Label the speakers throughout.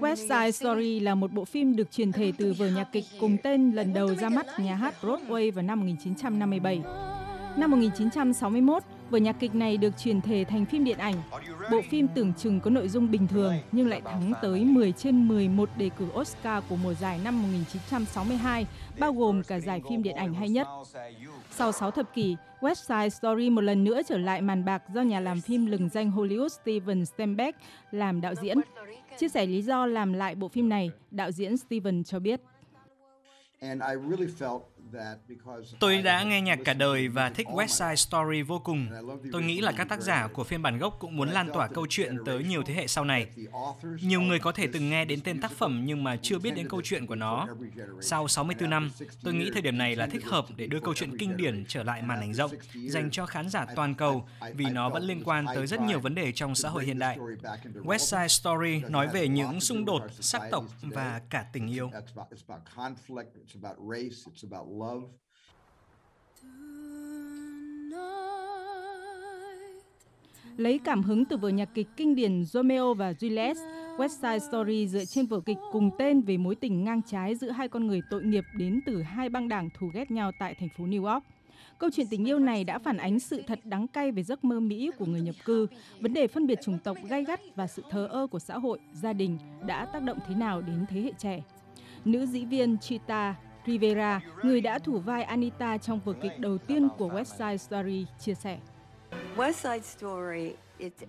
Speaker 1: West Side Story là một bộ phim được truyền thể từ vở nhạc kịch cùng tên lần đầu ra mắt nhà hát Broadway vào năm 1957. Năm 1961, vở nhạc kịch này được truyền thể thành phim điện ảnh. Bộ phim tưởng chừng có nội dung bình thường nhưng lại thắng tới 10 trên 11 đề cử Oscar của mùa giải năm 1962, bao gồm cả giải phim điện ảnh hay nhất. Sau 6 thập kỷ, West Side Story một lần nữa trở lại màn bạc do nhà làm phim lừng danh Hollywood Steven Spielberg làm đạo diễn. Chia sẻ lý do làm lại bộ phim này, đạo diễn Steven cho biết.
Speaker 2: Tôi đã nghe nhạc cả đời và thích West Side Story vô cùng. Tôi nghĩ là các tác giả của phiên bản gốc cũng muốn lan tỏa câu chuyện tới nhiều thế hệ sau này. Nhiều người có thể từng nghe đến tên tác phẩm nhưng mà chưa biết đến câu chuyện của nó. Sau 64 năm, tôi nghĩ thời điểm này là thích hợp để đưa câu chuyện kinh điển trở lại màn ảnh rộng, dành cho khán giả toàn cầu vì nó vẫn liên quan tới rất nhiều vấn đề trong xã hội hiện đại. West Side Story nói về những xung đột, sắc tộc và cả tình yêu. It's about love.
Speaker 1: Lấy cảm hứng từ vở nhạc kịch kinh điển Romeo và Juliet, West Side Story dựa trên vở kịch cùng tên về mối tình ngang trái giữa hai con người tội nghiệp đến từ hai băng đảng thù ghét nhau tại thành phố New York. Câu chuyện tình yêu này đã phản ánh sự thật đắng cay về giấc mơ Mỹ của người nhập cư, vấn đề phân biệt chủng tộc gay gắt và sự thờ ơ của xã hội, gia đình đã tác động thế nào đến thế hệ trẻ. Nữ diễn viên Chita Rivera, người đã thủ vai Anita trong vở kịch đầu tiên của West Side Story, chia sẻ.
Speaker 3: West Side Story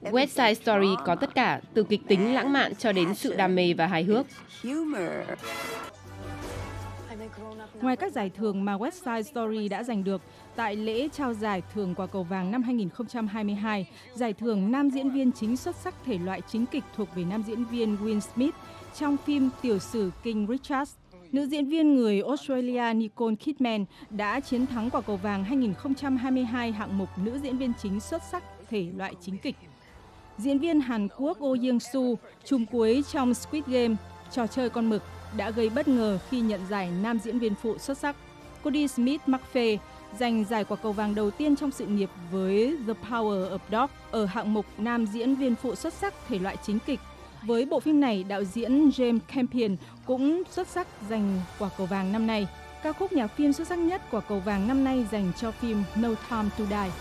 Speaker 4: West Side Story có tất cả, từ kịch tính lãng mạn cho đến sự đam mê và hài hước.
Speaker 1: Ngoài các giải thưởng mà West Side Story đã giành được, tại lễ trao giải thưởng quả cầu vàng năm 2022, giải thưởng nam diễn viên chính xuất sắc thể loại chính kịch thuộc về nam diễn viên Will Smith trong phim tiểu sử King Richard Nữ diễn viên người Australia Nicole Kidman đã chiến thắng quả cầu vàng 2022 hạng mục nữ diễn viên chính xuất sắc thể loại chính kịch. Diễn viên Hàn Quốc Oh Young Soo trùng cuối trong Squid Game, trò chơi con mực, đã gây bất ngờ khi nhận giải nam diễn viên phụ xuất sắc. Cody Smith McPhee giành giải quả cầu vàng đầu tiên trong sự nghiệp với The Power of Dog ở hạng mục nam diễn viên phụ xuất sắc thể loại chính kịch với bộ phim này, đạo diễn James Campion cũng xuất sắc giành quả cầu vàng năm nay. Ca khúc nhạc phim xuất sắc nhất quả cầu vàng năm nay dành cho phim No Time to Die.